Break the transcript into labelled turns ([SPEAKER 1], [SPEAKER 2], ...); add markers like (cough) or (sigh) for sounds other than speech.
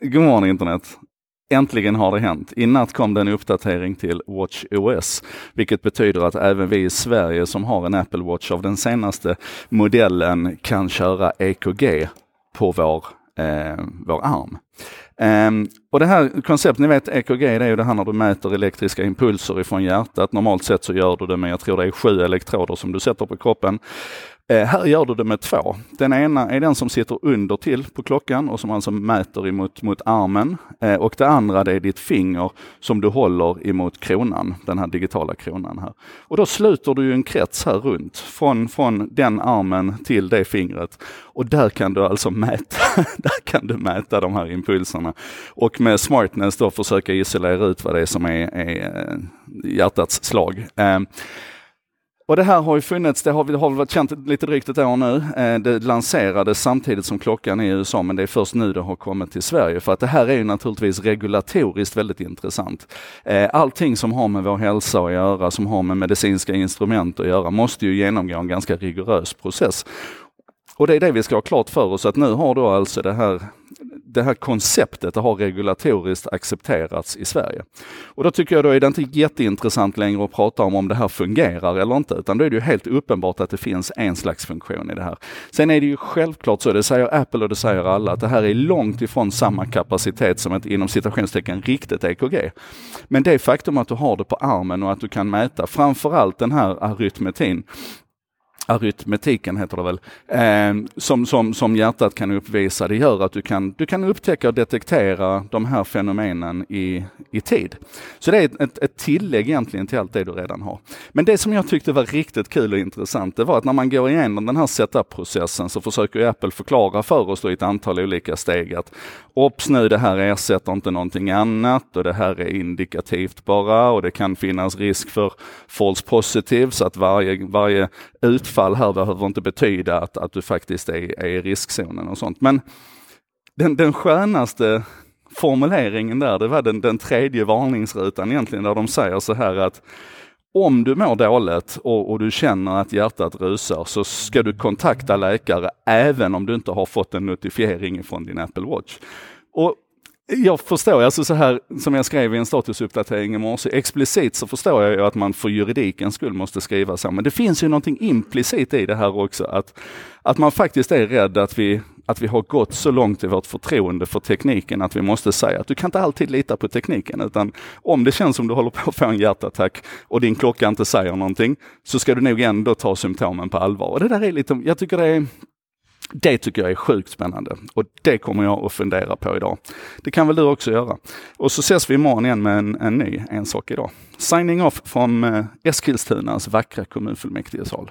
[SPEAKER 1] God morgon internet! Äntligen har det hänt. I natt kom det en uppdatering till Watch OS, vilket betyder att även vi i Sverige som har en Apple Watch av den senaste modellen kan köra EKG på vår, eh, vår arm. Um, och det här konceptet, ni vet EKG, det är ju det här när du mäter elektriska impulser ifrån hjärtat. Normalt sett så gör du det med, jag tror det är sju elektroder som du sätter på kroppen. Eh, här gör du det med två. Den ena är den som sitter under till på klockan och som alltså mäter emot mot armen. Eh, och det andra det är ditt finger som du håller emot kronan, den här digitala kronan här. Och då sluter du en krets här runt, från, från den armen till det fingret. Och där kan du alltså mäta, (laughs) där kan du mäta de här impulserna. Och med smartness då försöka isolera ut vad det är som är, är eh, hjärtats slag. Och det här har ju funnits, det har vi har varit känt lite drygt ett år nu. Eh, det lanserades samtidigt som klockan i USA, men det är först nu det har kommit till Sverige. För att det här är ju naturligtvis regulatoriskt väldigt intressant. Eh, allting som har med vår hälsa att göra, som har med medicinska instrument att göra, måste ju genomgå en ganska rigorös process. Och det är det vi ska ha klart för oss, att nu har då alltså det här det här konceptet har regulatoriskt accepterats i Sverige. Och då tycker jag då är det inte jätteintressant längre att prata om om det här fungerar eller inte, utan då är det ju helt uppenbart att det finns en slags funktion i det här. Sen är det ju självklart så, det säger Apple och det säger alla, att det här är långt ifrån samma kapacitet som ett inom citationstecken riktigt EKG. Men det faktum att du har det på armen och att du kan mäta framförallt den här arytmetin, arytmetiken heter det väl, eh, som, som, som hjärtat kan uppvisa. Det gör att du kan, du kan upptäcka och detektera de här fenomenen i, i tid. Så det är ett, ett tillägg egentligen till allt det du redan har. Men det som jag tyckte var riktigt kul och intressant, det var att när man går igenom den här setup-processen så försöker Apple förklara för oss då i ett antal olika steg att Ops nu, det här ersätter inte någonting annat och det här är indikativt bara och det kan finnas risk för false positive så att varje, varje utfall här behöver inte betyda att, att du faktiskt är, är i riskzonen och sånt. Men den, den skönaste formuleringen där, det var den, den tredje varningsrutan egentligen, där de säger så här att om du mår dåligt och, och, du känner att hjärtat rusar så ska du kontakta läkare även om du inte har fått en notifiering från din Apple Watch. Och jag förstår, alltså så här som jag skrev i en statusuppdatering i morse, explicit så förstår jag ju att man för juridikens skull måste skriva så. Men det finns ju någonting implicit i det här också, att, att man faktiskt är rädd att vi, att vi har gått så långt i vårt förtroende för tekniken att vi måste säga att du kan inte alltid lita på tekniken, utan om det känns som du håller på att få en hjärtattack och din klocka inte säger någonting, så ska du nog ändå ta symptomen på allvar. Och det där är lite, jag tycker det är det tycker jag är sjukt spännande och det kommer jag att fundera på idag. Det kan väl du också göra. Och så ses vi imorgon igen med en, en ny En sak idag. Signing off från eh, Eskilstunas vackra kommunfullmäktigesal.